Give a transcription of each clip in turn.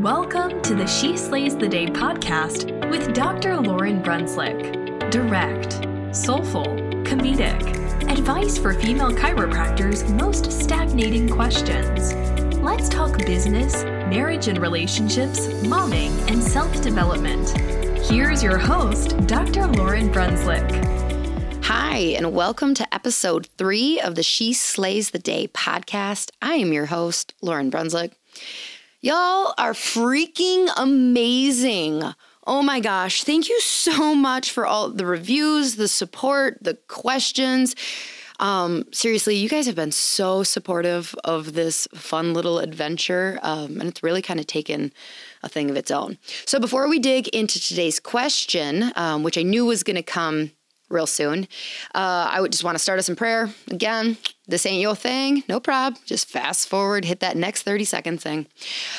Welcome to the She Slays the Day podcast with Dr. Lauryn Brunslick. Direct, soulful, comedic, advice for female chiropractors' most stagnating questions. Let's talk business, marriage and relationships, momming, and self development. Here's your host, Dr. Lauryn Brunslick. Hi, and welcome to episode three of the She Slays the Day podcast. I am your host, Lauryn Brunslick. Y'all are freaking amazing. Oh my gosh. Thank you so much for all the reviews, the support, the questions. Um, seriously, you guys have been so supportive of this fun little adventure, um, and it's really kind of taken a thing of its own. So, before we dig into today's question, um, which I knew was going to come real soon. Uh, I would just want to start us in prayer. Again, this ain't your thing, no prob. Just fast forward, hit that next 30 second thing.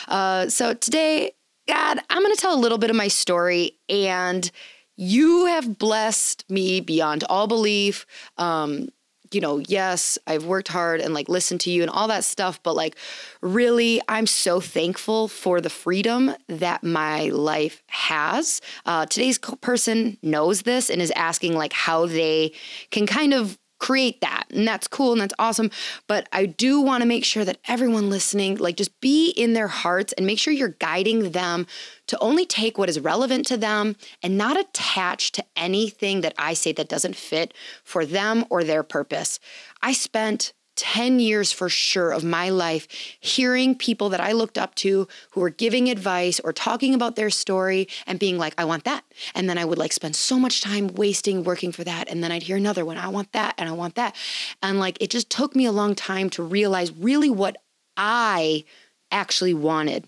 Uh, so today, God, I'm going to tell a little bit of my story and you have blessed me beyond all belief. Um, you know, yes, I've worked hard and like listened to you and all that stuff, but like really, I'm so thankful for the freedom that my life has. Uh, today's person knows this and is asking like how they can kind of create that. And that's cool and that's awesome. But I do want to make sure that everyone listening, like, just be in their hearts and make sure you're guiding them to only take what is relevant to them and not attach to anything that I say that doesn't fit for them or their purpose. I spent 10 years for sure of my life hearing people that I looked up to who were giving advice or talking about their story and being like, I want that. And then I would like spend so much time wasting working for that. And then I'd hear another one, I want that and I want that. And like it just took me a long time to realize really what I actually wanted.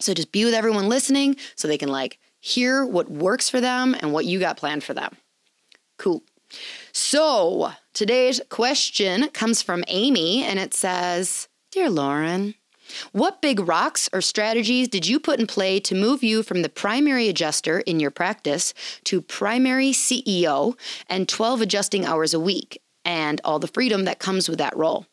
So just be with everyone listening so they can like hear what works for them and what you got planned for them. Cool. So, today's question comes from Amy and it says Dear Lauryn, what big rocks or strategies did you put in play to move you from the primary adjuster in your practice to primary CEO and 12 adjusting hours a week and all the freedom that comes with that role?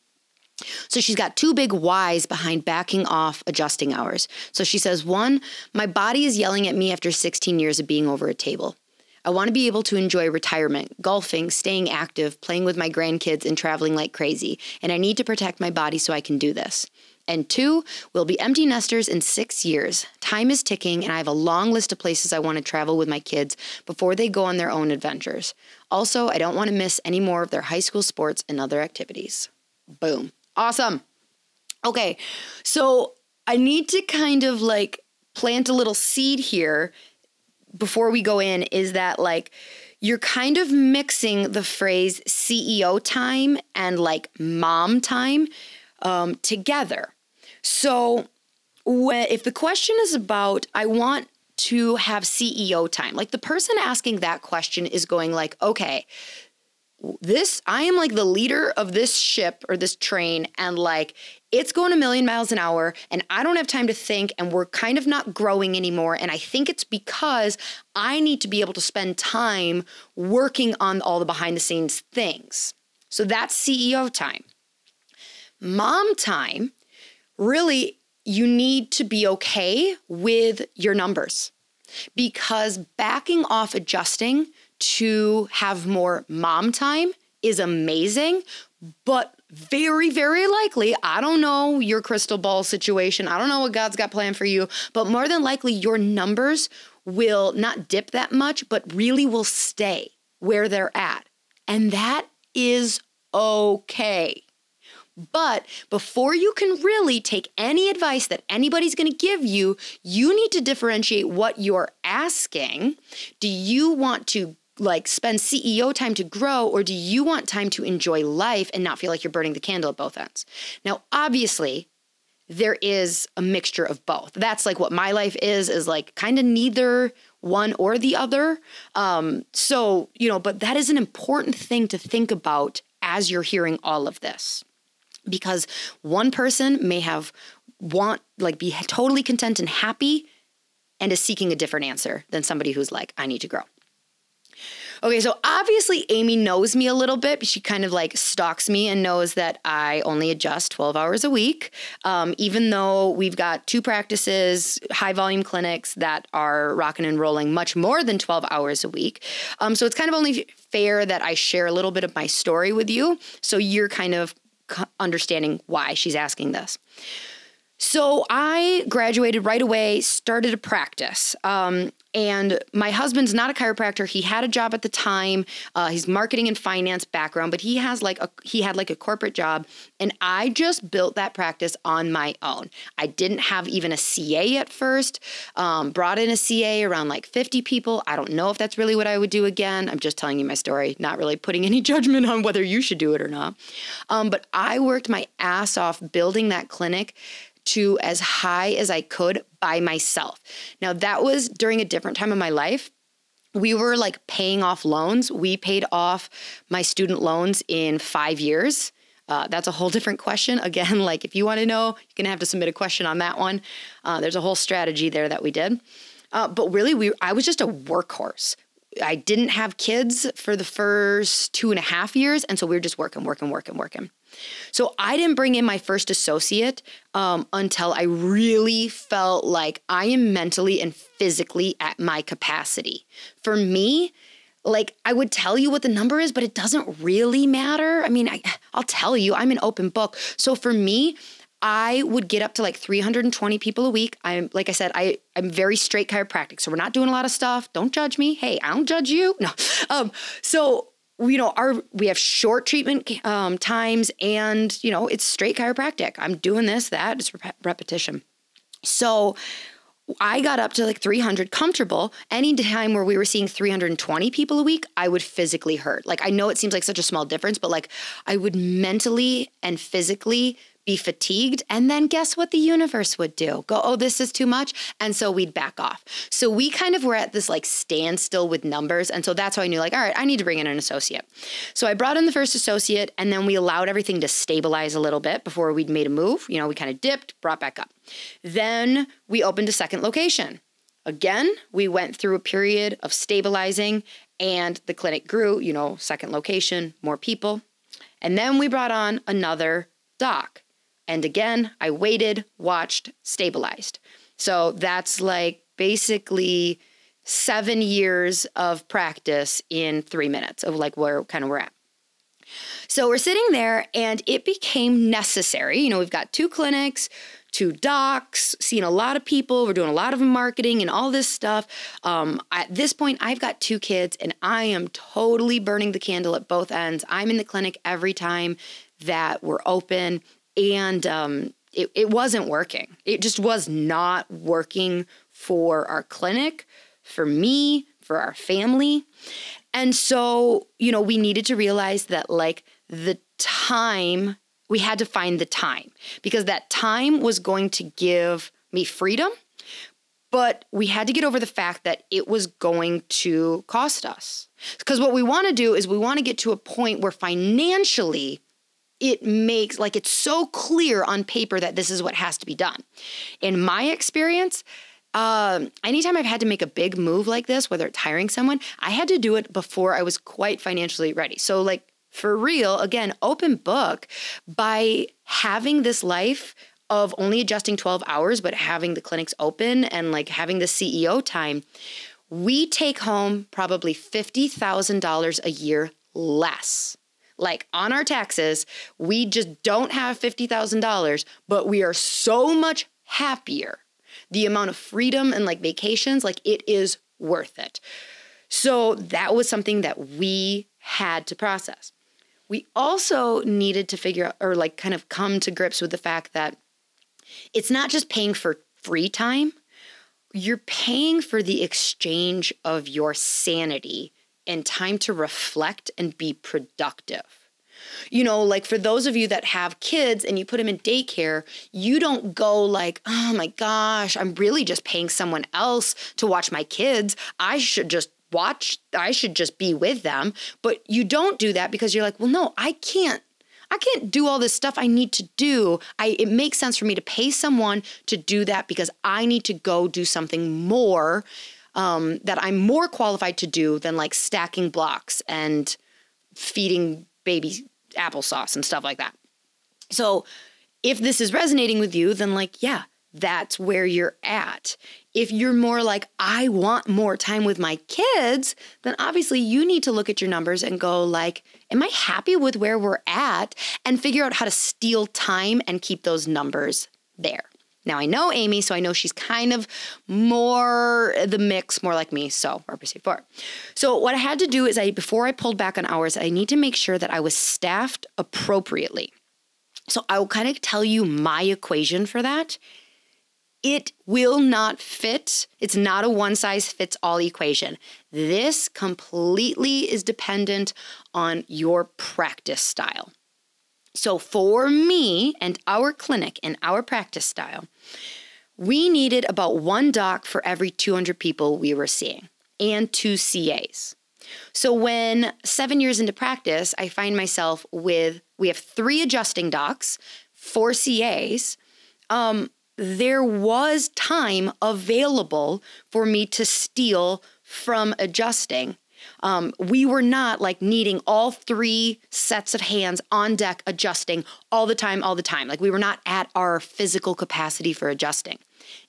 So she's got two big whys behind backing off adjusting hours. So she says, one, my body is yelling at me after 16 years of being over a table. I want to be able to enjoy retirement, golfing, staying active, playing with my grandkids, and traveling like crazy. And I need to protect my body so I can do this. And two, we'll be empty nesters in six years. Time is ticking, and I have a long list of places I want to travel with my kids before they go on their own adventures. Also, I don't want to miss any more of their high school sports and other activities. Boom. Awesome. Okay, so I need to kind of like plant a little seed here before we go in is that like you're kind of mixing the phrase CEO time and like mom time um, together. So, when, if the question is about, I want to have CEO time, like the person asking that question is going like, okay, this I am like the leader of this ship or this train and like it's going a million miles an hour and I don't have time to think and we're kind of not growing anymore and I think it's because I need to be able to spend time working on all the behind the scenes things. So that's CEO time. Mom time really you need to be okay with your numbers because backing off adjusting to have more mom time is amazing, but very, very likely, I don't know your crystal ball situation. I don't know what God's got planned for you, but more than likely, your numbers will not dip that much, but really will stay where they're at. And that is okay. But before you can really take any advice that anybody's going to give you, you need to differentiate what you're asking. Do you want to like spend CEO time to grow or do you want time to enjoy life and not feel like you're burning the candle at both ends? Now, obviously, there is a mixture of both. That's like what my life is is like kind of neither one or the other. Um so, you know, but that is an important thing to think about as you're hearing all of this because one person may have want like be totally content and happy and is seeking a different answer than somebody who's like I need to grow. Okay, so obviously Amy knows me a little bit. She kind of like stalks me and knows that I only adjust 12 hours a week. Um, even though we've got two practices, high volume clinics that are rocking and rolling much more than 12 hours a week. Um, so it's kind of only fair that I share a little bit of my story with you. So you're kind of understanding why she's asking this. So I graduated right away, started a practice. Um, and my husband's not a chiropractor. He had a job at the time. Uh, he's marketing and finance background, but he has like a he had like a corporate job, and I just built that practice on my own. I didn't have even a CA at first. Um, brought in a CA around like 50 people. I don't know if that's really what I would do again. I'm just telling you my story, not really putting any judgment on whether you should do it or not. Um, but I worked my ass off building that clinic to as high as I could by myself. Now, that was during a different time of my life. We were like paying off loans. We paid off my student loans in five years. Uh, that's a whole different question. Again, like if you want to know, you're going to have to submit a question on that one. Uh, there's a whole strategy there that we did. Uh, but really, we I was just a workhorse. I didn't have kids for the first two and a half years. And so we were just working, working, working, working. So I didn't bring in my first associate um, until I really felt like I am mentally and physically at my capacity. For me, like I would tell you what the number is, but it doesn't really matter. I mean, I, I'll tell you, I'm an open book. So for me, I would get up to like 320 people a week. I'm like I said, I I'm very straight chiropractic, so we're not doing a lot of stuff. Don't judge me. Hey, I don't judge you. No. Um, so you know, our we have short treatment um, times, and you know, it's straight chiropractic. I'm doing this, that, it's rep- repetition. So I got up to like 300 comfortable. Any time where we were seeing 320 people a week, I would physically hurt. Like I know it seems like such a small difference, but like I would mentally and physically be fatigued. And then guess what the universe would do? Go, oh, this is too much. And so we'd back off. So we kind of were at this like standstill with numbers. And so that's how I knew, like, all right, I need to bring in an associate. So I brought in the first associate and then we allowed everything to stabilize a little bit before we'd made a move. You know, we kind of dipped, brought back up. Then we opened a second location. Again, we went through a period of stabilizing and the clinic grew, you know, second location, more people. And then we brought on another doc. And again, I waited, watched, stabilized. So that's like basically seven years of practice in three minutes of like where kind of we're at. So we're sitting there and it became necessary. You know, we've got two clinics, two docs, seeing a lot of people. We're doing a lot of marketing and all this stuff. Um, at this point, I've got two kids and I am totally burning the candle at both ends. I'm in the clinic every time that we're open and um, it, it wasn't working. It just was not working for our clinic, for me, for our family. And so, you know, we needed to realize that like the time, we had to find the time because that time was going to give me freedom. But we had to get over the fact that it was going to cost us. Because what we want to do is we want to get to a point where financially it makes like it's so clear on paper that this is what has to be done. In my experience, um, anytime I've had to make a big move like this, whether it's hiring someone, I had to do it before I was quite financially ready. So, like, for real, again, open book by having this life of only adjusting 12 hours, but having the clinics open and like having the CEO time we take home probably $50,000 a year less. Like on our taxes, we just don't have $50,000, but we are so much happier. The amount of freedom and like vacations, like it is worth it. So that was something that we had to process. We also needed to figure out or like kind of come to grips with the fact that it's not just paying for free time, you're paying for the exchange of your sanity and time to reflect and be productive. You know, like for those of you that have kids and you put them in daycare, you don't go like, oh my gosh, I'm really just paying someone else to watch my kids. I should just watch, I should just be with them. But you don't do that because you're like, well, no, I can't I can't do all this stuff I need to do. I it makes sense for me to pay someone to do that because I need to go do something more um, that I'm more qualified to do than like stacking blocks and feeding baby applesauce and stuff like that. So if this is resonating with you, then like, yeah, that's where you're at. If you're more like, I want more time with my kids, then obviously you need to look at your numbers and go like, am I happy with where we're at? And figure out how to steal time and keep those numbers there. Now I know Amy, so I know she's kind of more the mix, more like me. So RPC four. So what I had to do is I before I pulled back on hours, I need to make sure that I was staffed appropriately. So I will kind of tell you my equation for that. It will not fit. It's not a one size fits all equation. This completely is dependent on your practice style. So, for me and our clinic and our practice style, we needed about one doc for every 200 people we were seeing and two CAs. So, when seven years into practice, I find myself with we have three adjusting docs, four CAs. Um, there was time available for me to steal from adjusting um, we were not like needing all three sets of hands on deck adjusting all the time, all the time. Like we were not at our physical capacity for adjusting.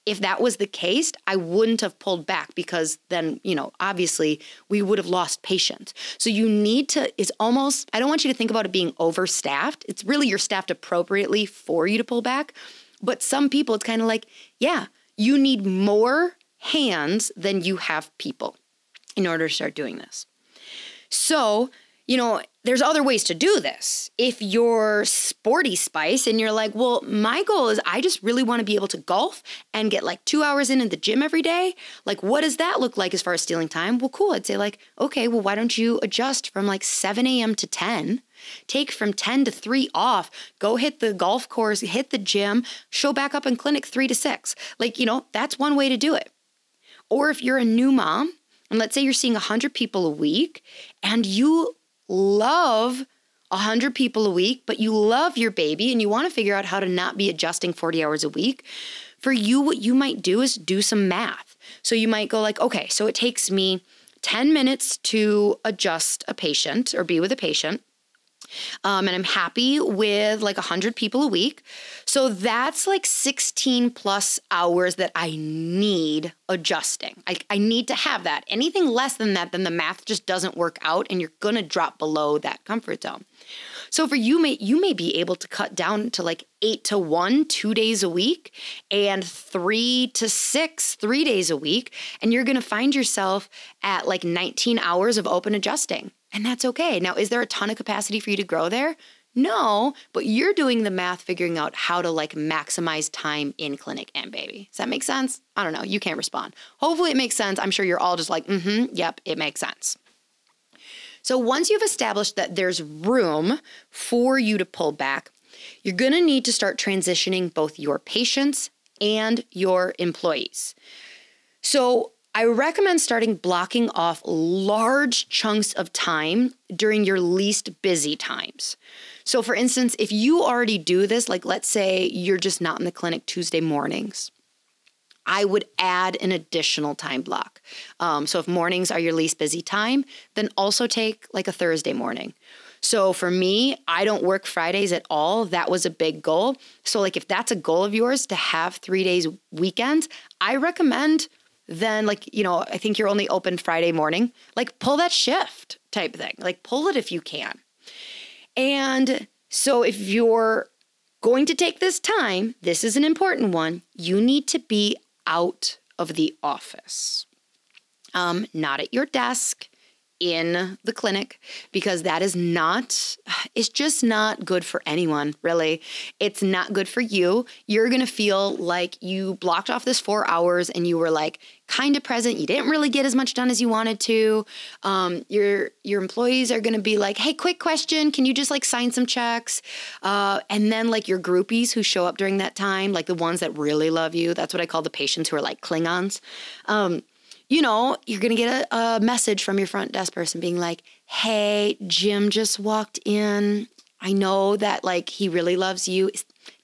If that was the case, I wouldn't have pulled back because then, you know, obviously we would have lost patients. So you need to, it's almost, I don't want you to think about it being overstaffed. It's really you're staffed appropriately for you to pull back. But some people, it's kind of like, yeah, you need more hands than you have people in order to start doing this. So, you know, there's other ways to do this. If you're sporty spice and you're like, well, my goal is I just really want to be able to golf and get like two hours in in the gym every day. Like, what does that look like as far as stealing time? Well, cool. I'd say, like, okay, well, why don't you adjust from like 7 a.m. to 10? Take from 10 to 3 off, go hit the golf course, hit the gym, show back up in clinic 3 to 6. Like, you know, that's one way to do it. Or if you're a new mom, and let's say you're seeing 100 people a week and you love 100 people a week, but you love your baby and you want to figure out how to not be adjusting 40 hours a week, for you, what you might do is do some math. So you might go like, okay, so it takes me 10 minutes to adjust a patient or be with a patient. Um, and I'm happy with like 100 people a week. So that's like 16 plus hours that I need adjusting. I, I need to have that. Anything less than that, then the math just doesn't work out and you're going to drop below that comfort zone. So for you, may you may be able to cut down to like eight to one, two days a week, and three to six, three days a week, and you're gonna find yourself at like 19 hours of open adjusting. And that's okay. Now, is there a ton of capacity for you to grow there? No, but you're doing the math, figuring out how to like maximize time in clinic and baby. Does that make sense? I don't know. You can't respond. Hopefully, it makes sense. I'm sure you're all just like, mm hmm, yep, it makes sense. So, once you've established that there's room for you to pull back, you're gonna need to start transitioning both your patients and your employees. So, I recommend starting blocking off large chunks of time during your least busy times. So, for instance, if you already do this, like let's say you're just not in the clinic Tuesday mornings, I would add an additional time block. Um, so, if mornings are your least busy time, then also take like a Thursday morning. So, for me, I don't work Fridays at all. That was a big goal. So, like, if that's a goal of yours to have three days weekends, I recommend then like, you know, I think you're only open Friday morning, like pull that shift type thing. Like pull it if you can. And so if you're going to take this time, this is an important one, you need to be out of the office. Um, not at your desk, in the clinic because that is not it's just not good for anyone really. It's not good for you. You're going to feel like you blocked off this 4 hours and you were like kind of present. You didn't really get as much done as you wanted to. Um, your your employees are going to be like hey quick question. Can you just like sign some checks? Uh, and then like your groupies who show up during that time like the ones that really love you that's what i call the patients who are like klingons. Um, you know, you're going to get a, a message from your front desk person being like, hey, Jim just walked in. I know that like he really loves you.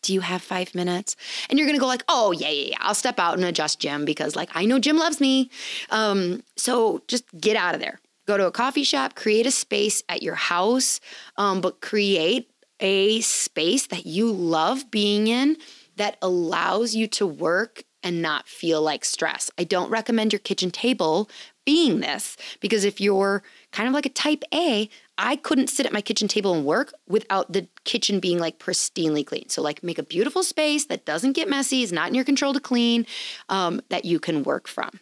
Do you have five minutes? And you're gonna go like, oh yeah, yeah, yeah. I'll step out and adjust Jim because like I know Jim loves me. Um, so just get out of there. Go to a coffee shop, create a space at your house, um, but create a space that you love being in that allows you to work and not feel like stress. I don't recommend your kitchen table being this because if you're kind of like a type A, I couldn't sit at my kitchen table and work without the kitchen being like pristinely clean. So, like, make a beautiful space that doesn't get messy, is not in your control to clean, um, that you can work from.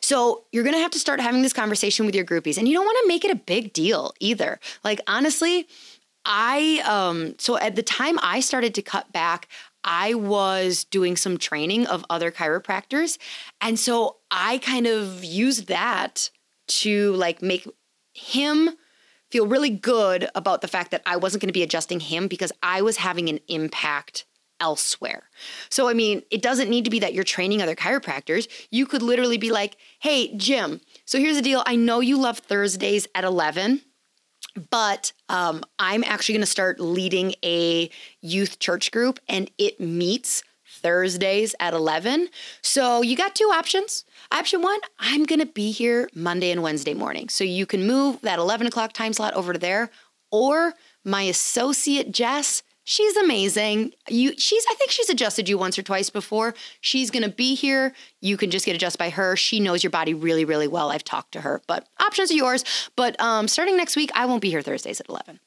So, you're gonna have to start having this conversation with your groupies, and you don't wanna make it a big deal either. Like, honestly, I, um, so at the time I started to cut back, I was doing some training of other chiropractors. And so I kind of used that to like make him feel really good about the fact that I wasn't going to be adjusting him because I was having an impact elsewhere. So, I mean, it doesn't need to be that you're training other chiropractors. You could literally be like, hey, Jim, so here's the deal. I know you love Thursdays at 11 but um, I'm actually going to start leading a youth church group, and it meets Thursdays at 11. So you got two options. Option one, I'm going to be here Monday and Wednesday morning. So you can move that 11 o'clock time slot over to there. Or my associate Jess She's amazing. You she's I think she's adjusted you once or twice before. She's going to be here. You can just get adjusted by her. She knows your body really really well. I've talked to her. But options are yours. But um starting next week I won't be here Thursdays at 11.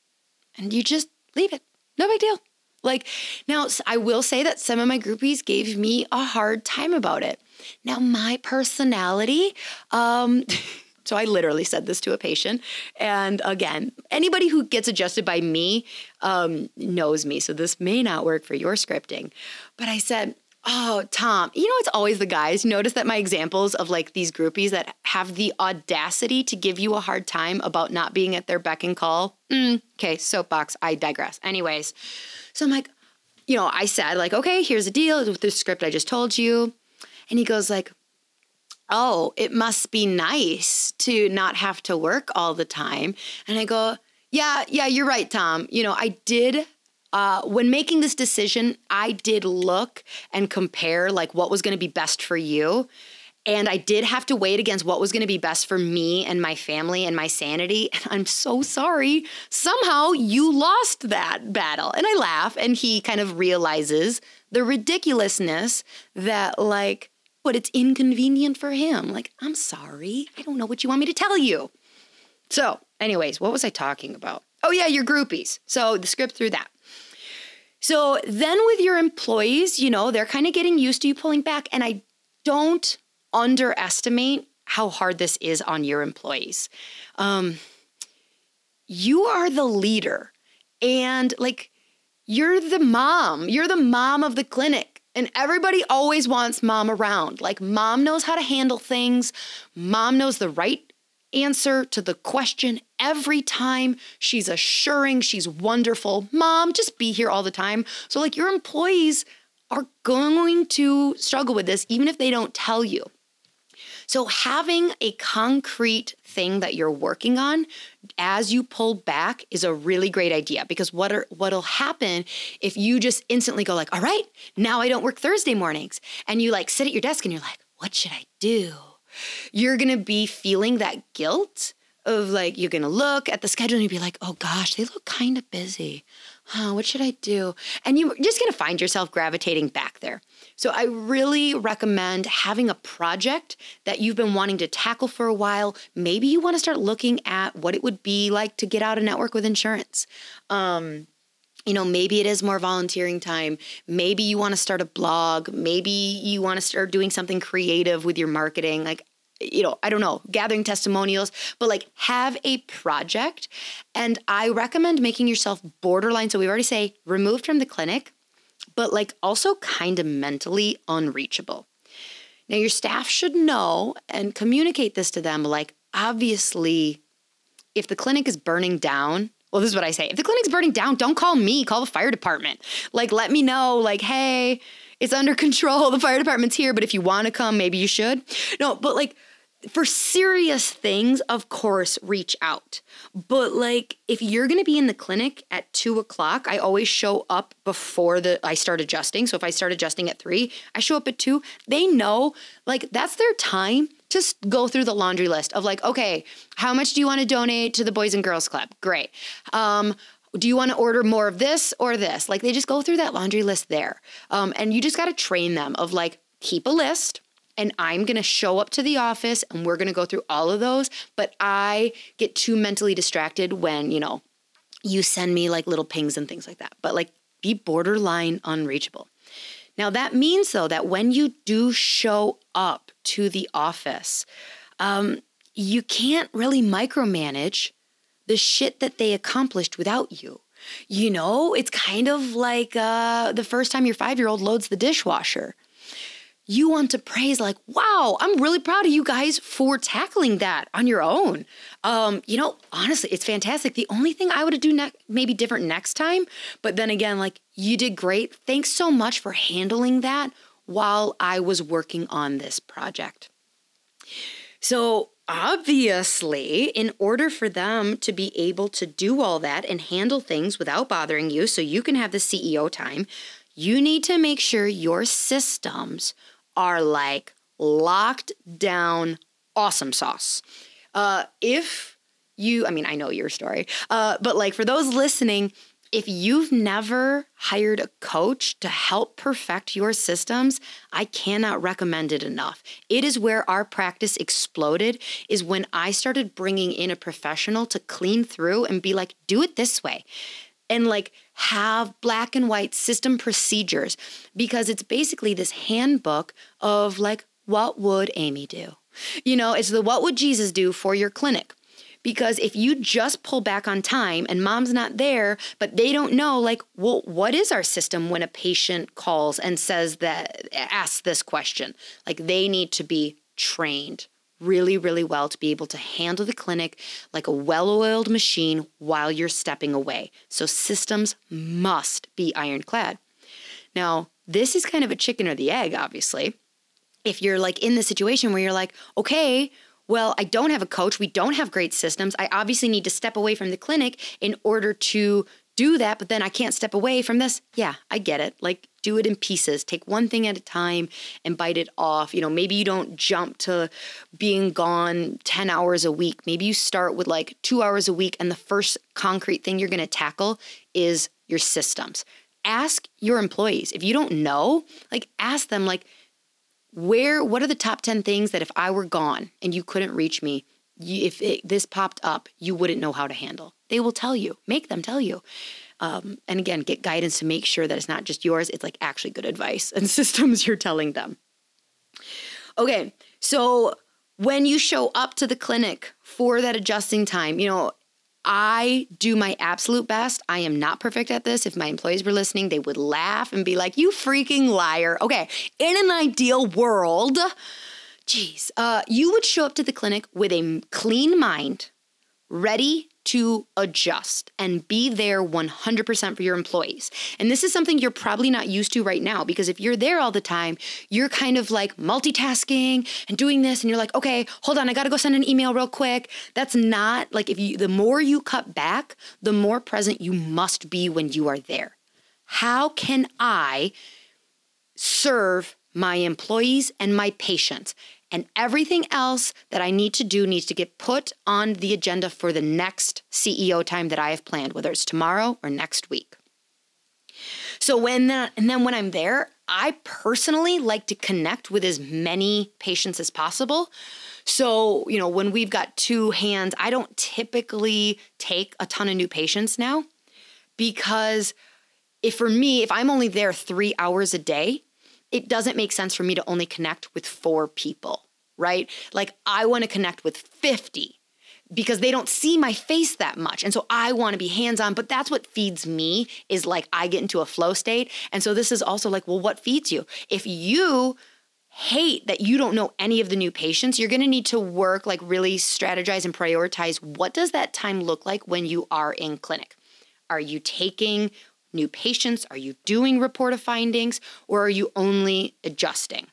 And you just leave it. No big deal. Like now I will say that some of my groupies gave me a hard time about it. Now my personality um So I literally said this to a patient. And again, anybody who gets adjusted by me um, knows me. So this may not work for your scripting. But I said, Oh, Tom, you know, it's always the guys. Notice that my examples of like these groupies that have the audacity to give you a hard time about not being at their beck and call. Mm, okay, soapbox, I digress. Anyways, so I'm like, you know, I said, like, okay, here's the deal with the script I just told you. And he goes, like, oh, it must be nice to not have to work all the time. And I go, yeah, yeah, you're right, Tom. You know, I did. Uh, when making this decision, I did look and compare like what was going to be best for you. And I did have to weigh it against what was going to be best for me and my family and my sanity. And I'm so sorry. Somehow you lost that battle. And I laugh, and he kind of realizes the ridiculousness that, like, but it's inconvenient for him. Like, I'm sorry. I don't know what you want me to tell you. So, anyways, what was I talking about? Oh, yeah, your groupies. So, the script through that. So, then with your employees, you know, they're kind of getting used to you pulling back. And I don't underestimate how hard this is on your employees. Um, you are the leader, and like, you're the mom, you're the mom of the clinic. And everybody always wants mom around. Like, mom knows how to handle things, mom knows the right answer to the question every time. She's assuring, she's wonderful. Mom, just be here all the time. So, like, your employees are going to struggle with this, even if they don't tell you. So, having a concrete thing that you're working on as you pull back is a really great idea because what are, what'll happen if you just instantly go like, "All right, now I don't work Thursday mornings." And you like sit at your desk and you're like, "What should I do?" You're going to be feeling that guilt of like you're going to look at the schedule and you'll be like, "Oh gosh, they look kind of busy." huh, what should I do? And you're just going to find yourself gravitating back there. So I really recommend having a project that you've been wanting to tackle for a while. Maybe you want to start looking at what it would be like to get out a network with insurance. Um, you know, maybe it is more volunteering time. Maybe you want to start a blog. Maybe you want to start doing something creative with your marketing. Like, you know, I don't know, gathering testimonials, but like have a project. And I recommend making yourself borderline. So we already say removed from the clinic, but like also kind of mentally unreachable. Now, your staff should know and communicate this to them. Like, obviously, if the clinic is burning down, well, this is what I say. If the clinic's burning down, don't call me, call the fire department. Like, let me know, like, hey, it's under control. The fire department's here, but if you want to come, maybe you should. No, but like, for serious things, of course, reach out. But like, if you're to be in the clinic at two o'clock, I always show up before the I start adjusting. So if I start adjusting at three, I show up at two. They know like that's their time to go through the laundry list of like, okay, how much do you want to donate to the Boys and Girls Club? Great. Um, do you want to order more of this or this? Like they just go through that laundry list there. Um, and you just got to train them of like, keep a list and I'm going to show up to the office and we're going to go through all of those. But I get too mentally distracted when, you know, you send me like little pings and things like that. But like be borderline unreachable. Now, that means though that when you do show up to the office, um, you can't really micromanage the shit that they accomplished without you. You know, it's kind of like uh, the first time your five year old loads the dishwasher you want to praise like wow i'm really proud of you guys for tackling that on your own. Um, you know honestly it's fantastic. The only thing i would do ne- maybe different next time but then again like you did great. Thanks so much for handling that while i was working on this project. So obviously, in order for them to be able to do all that and handle things without bothering you, so you can have the CEO time, you need to make sure your systems are like locked down awesome sauce. Uh, if you, I mean, I know your story, uh, but like for those listening, if you've never hired a coach to help perfect your systems, I cannot recommend it enough. It is where our practice exploded is when I started bringing in a professional to clean through and be like, do it this way. And like have black and white system procedures because it's basically this handbook of like, what would Amy do? You know, it's the what would Jesus do for your clinic. Because if you just pull back on time and mom's not there, but they don't know, like, well, what is our system when a patient calls and says that, asks this question? Like, they need to be trained really, really well to be able to handle the clinic like a well oiled machine while you're stepping away. So systems must be ironclad. Now, this is kind of a chicken or the egg, obviously. If you're like in the situation where you're like, okay, well, I don't have a coach, we don't have great systems. I obviously need to step away from the clinic in order to do that, but then I can't step away from this. Yeah, I get it. Like, do it in pieces. Take one thing at a time and bite it off. You know, maybe you don't jump to being gone 10 hours a week. Maybe you start with like two hours a week, and the first concrete thing you're going to tackle is your systems. Ask your employees. If you don't know, like, ask them, like, where, what are the top 10 things that if I were gone and you couldn't reach me, if it, this popped up, you wouldn't know how to handle? They will tell you, make them tell you. Um, and again, get guidance to make sure that it's not just yours, it's like actually good advice and systems you're telling them. Okay, so when you show up to the clinic for that adjusting time, you know, I do my absolute best. I am not perfect at this. If my employees were listening, they would laugh and be like, you freaking liar. Okay, in an ideal world, geez, uh, you would show up to the clinic with a clean mind, ready to adjust and be there 100% for your employees. And this is something you're probably not used to right now because if you're there all the time, you're kind of like multitasking and doing this and you're like, "Okay, hold on, I got to go send an email real quick." That's not like if you the more you cut back, the more present you must be when you are there. How can I serve my employees and my patients? And everything else that I need to do needs to get put on the agenda for the next CEO time that I have planned, whether it's tomorrow or next week. So when that, and then when I'm there, I personally like to connect with as many patients as possible. So, you know, when we've got two hands, I don't typically take a ton of new patients now because if for me, if I'm only there three hours a day, it doesn't make sense for me to only connect with four people, right? Like I want to connect with 50 because they don't see my face that much. And so I want to be hands on, but that's what feeds me is like I get into a flow state. And so this is also like, well, what feeds you? If you hate that you don't know any of the new patients, you're going to need to work like really strategize and prioritize what does that time look like when you are in clinic? Are you taking new patients? Are you doing report of findings or are you only adjusting?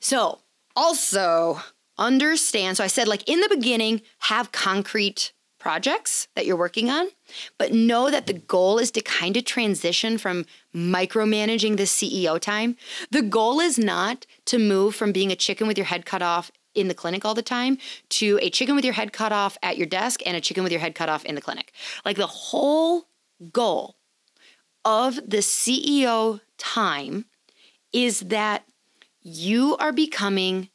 So, also understand. So, I said, like in the beginning, have concrete projects that you're working on, but know that the goal is to kind of transition from micromanaging the CEO time. The goal is not to move from being a chicken with your head cut off in the clinic all the time to a chicken with your head cut off at your desk and a chicken with your head cut off in the clinic. Like the whole goal of the CEO time is that you are becoming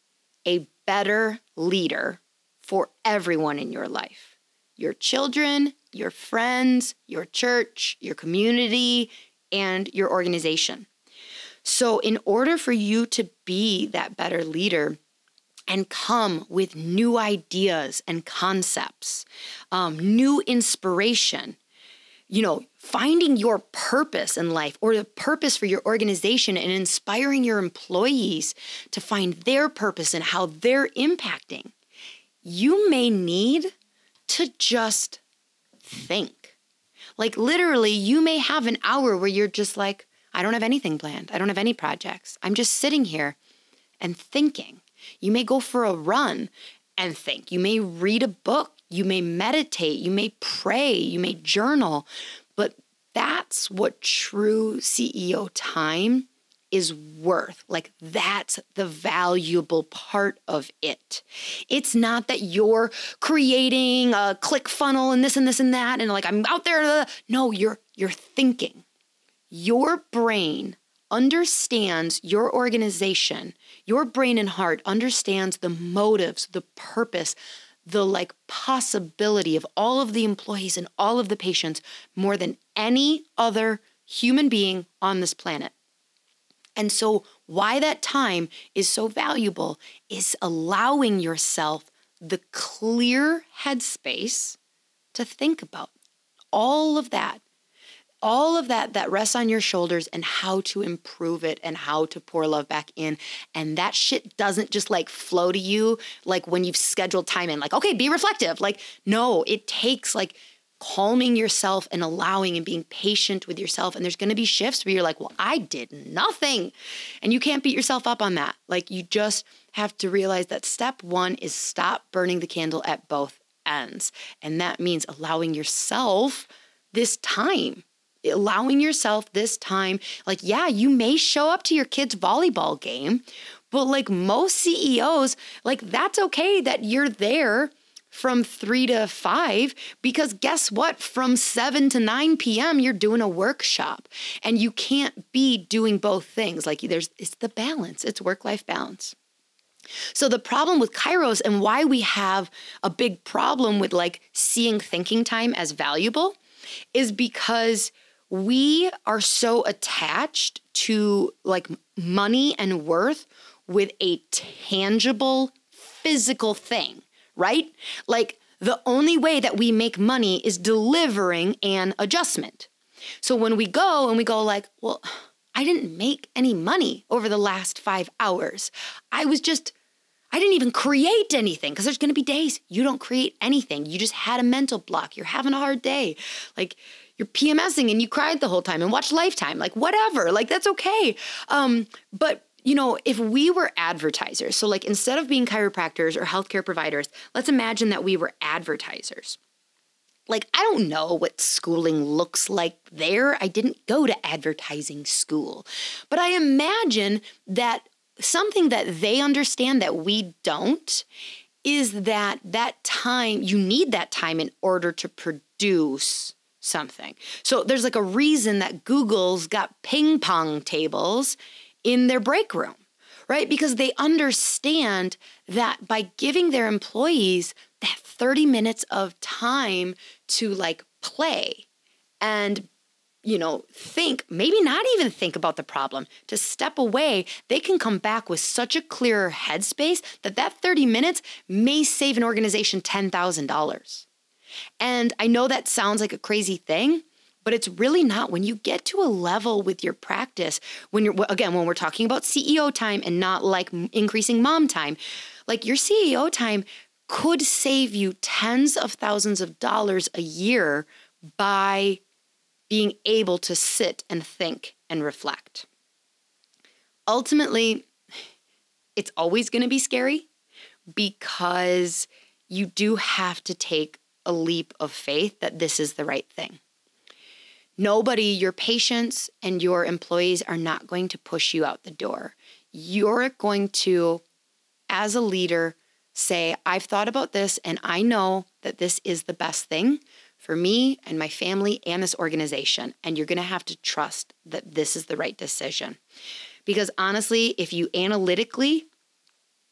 a better leader for everyone in your life your children, your friends, your church, your community, and your organization. So, in order for you to be that better leader, and come with new ideas and concepts, um, new inspiration, you know, finding your purpose in life or the purpose for your organization and inspiring your employees to find their purpose and how they're impacting, you may need to just think. Like, literally, you may have an hour where you're just like, I don't have anything planned. I don't have any projects. I'm just sitting here and thinking. You may go for a run and think. You may read a book you may meditate, you may pray, you may journal, but that's what true CEO time is worth. Like, that's the valuable part of it. It's not that you're creating a click funnel and this and this and that, and like, I'm out there. Uh, no, you're, you're thinking. Your brain understands your organization, your brain and heart understands the motives, the purpose, the like possibility of all of the employees and all of the patients more than any other human being on this planet. And so, why that time is so valuable is allowing yourself the clear headspace to think about all of that all of that that rests on your shoulders and how to improve it and how to pour love back in. And that shit doesn't just like flow to you like when you've scheduled time in. Like okay be reflective. Like no it takes like calming yourself and allowing and being patient with yourself. And there's going to be shifts where you're like well I did nothing. And you can't beat yourself up on that. Like you just have to realize that step 1 is stop burning the candle at both ends. And that means allowing yourself this time allowing yourself this time like yeah you may show up to your kids volleyball game but like most CEOs like that's okay that you're there from 3 to 5 because guess what? From 7 to 9 p.m. you're doing a workshop and you can't be doing both things. Like there's it's the balance. It's work life balance. So the problem with chiros and why we have a big problem with like seeing thinking time as valuable is because we are so attached to like money and worth with a tangible physical thing, right? Like the only way that we make money is delivering an adjustment. So when we go and we go like, well, I didn't make any money over the last 5 hours. I was just I didn't even create anything because there's going to be days you don't create anything. You just had a mental block. You're having a hard day. Like you're PMSing and you cried the whole time and watched Lifetime, like whatever, like that's okay. Um, but you know, if we were advertisers, so like instead of being chiropractors or healthcare providers, let's imagine that we were advertisers. Like, I don't know what schooling looks like there. I didn't go to advertising school. But I imagine that something that they understand that we don't is that that time, you need that time in order to produce something. So there's like a reason that Google's got ping pong tables in their break room, right? Because they understand that by giving their employees that 30 minutes of time to like play and you know, think, maybe not even think about the problem, to step away, they can come back with such a clearer headspace that that 30 minutes may save an organization $10,000. And I know that sounds like a crazy thing, but it's really not. When you get to a level with your practice, when you're, again, when we're talking about CEO time and not like increasing mom time, like your CEO time could save you tens of thousands of dollars a year by being able to sit and think and reflect. Ultimately, it's always going to be scary because you do have to take a leap of faith that this is the right thing. Nobody, your patients and your employees are not going to push you out the door. You're going to, as a leader, say, I've thought about this and I know that this is the best thing for me and my family and this organization. And you're going to have to trust that this is the right decision. Because honestly, if you analytically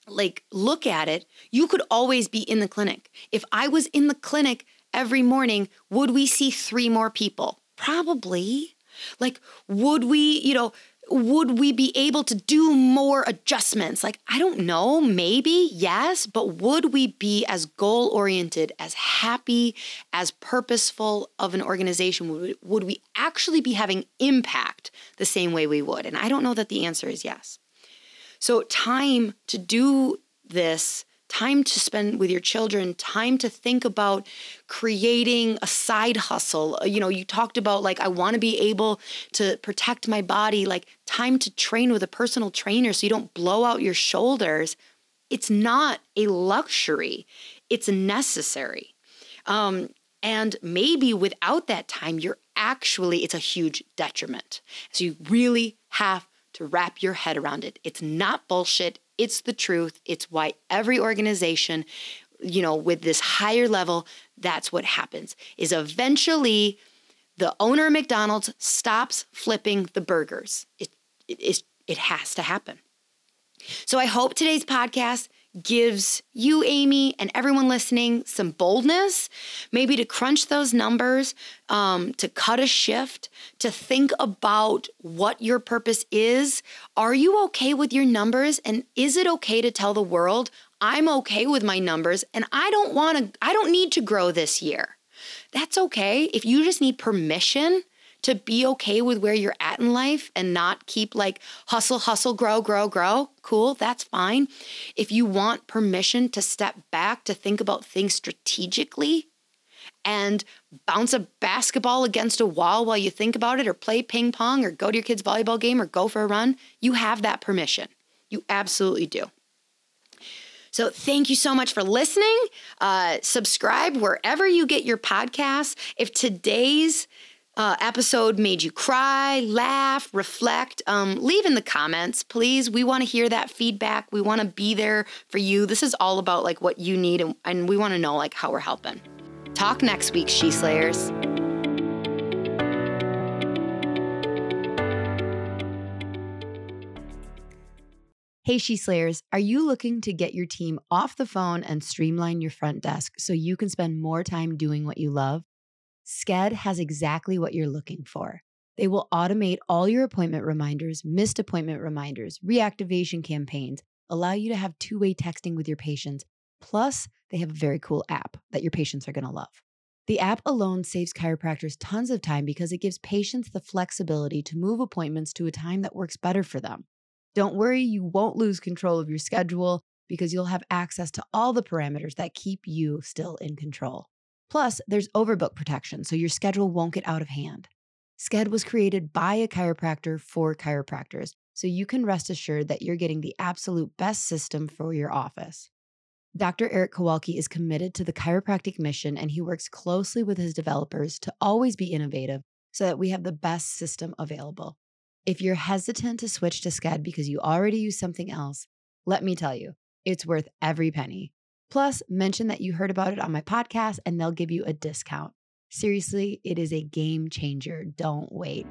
like look at it, you could always be in the clinic. If I was in the clinic every morning, would we see three more people? Probably. Like, would we, you know, would we be able to do more adjustments? Like, I don't know, maybe, yes, but would we be as goal oriented, as happy, as purposeful of an organization? Would we, would we actually be having impact the same way we would? And I don't know that the answer is yes. So, time to do this, time to spend with your children, time to think about creating a side hustle. Uh, you know, you talked about like, I want to be able to protect my body, like, time to train with a personal trainer so you don't blow out your shoulders. It's not a luxury, it's necessary. Um, and maybe without that time, you're actually, it's a huge detriment. So you really have to wrap your head around it. It's not bullshit, it's the truth. It's why every organization, you know, with this higher level, that's what happens. Is eventually the owner of McDonald's stops flipping the burgers. It, it, it has to happen. So I hope today's podcast gives you, Amy, and everyone listening some boldness, maybe to crunch those numbers, um, to cut a shift, to think about what your purpose is. Are you okay with your numbers? And is it okay to tell the world, I'm okay with my numbers and I don't want to, I don't need to grow this year? That's okay. If you just need permission to be okay with where you're at in life and not keep like hustle, hustle, grow, grow, grow, cool, that's fine. If you want permission to step back to think about things strategically and bounce a basketball against a wall while you think about it, or play ping pong, or go to your kid's volleyball game, or go for a run, you have that permission. You absolutely do. So, thank you so much for listening. Uh, subscribe wherever you get your podcasts. If today's uh, episode made you cry, laugh, reflect, um, leave in the comments, please. We want to hear that feedback. We want to be there for you. This is all about like what you need, and, and we want to know like how we're helping. Talk next week, She Slayers. Hey, She Slayers, are you looking to get your team off the phone and streamline your front desk so you can spend more time doing what you love? Sked has exactly what you're looking for. They will automate all your appointment reminders, missed appointment reminders, reactivation campaigns, allow you to have two way texting with your patients. Plus, they have a very cool app that your patients are going to love. The app alone saves chiropractors tons of time because it gives patients the flexibility to move appointments to a time that works better for them. Don't worry, you won't lose control of your schedule because you'll have access to all the parameters that keep you still in control. Plus, there's overbook protection, so your schedule won't get out of hand. Sked was created by a chiropractor for chiropractors, so you can rest assured that you're getting the absolute best system for your office. Dr. Eric Kowalke is committed to the chiropractic mission and he works closely with his developers to always be innovative so that we have the best system available. If you're hesitant to switch to Sked because you already use something else, let me tell you, it's worth every penny. Plus, mention that you heard about it on my podcast and they'll give you a discount. Seriously, it is a game changer. Don't wait.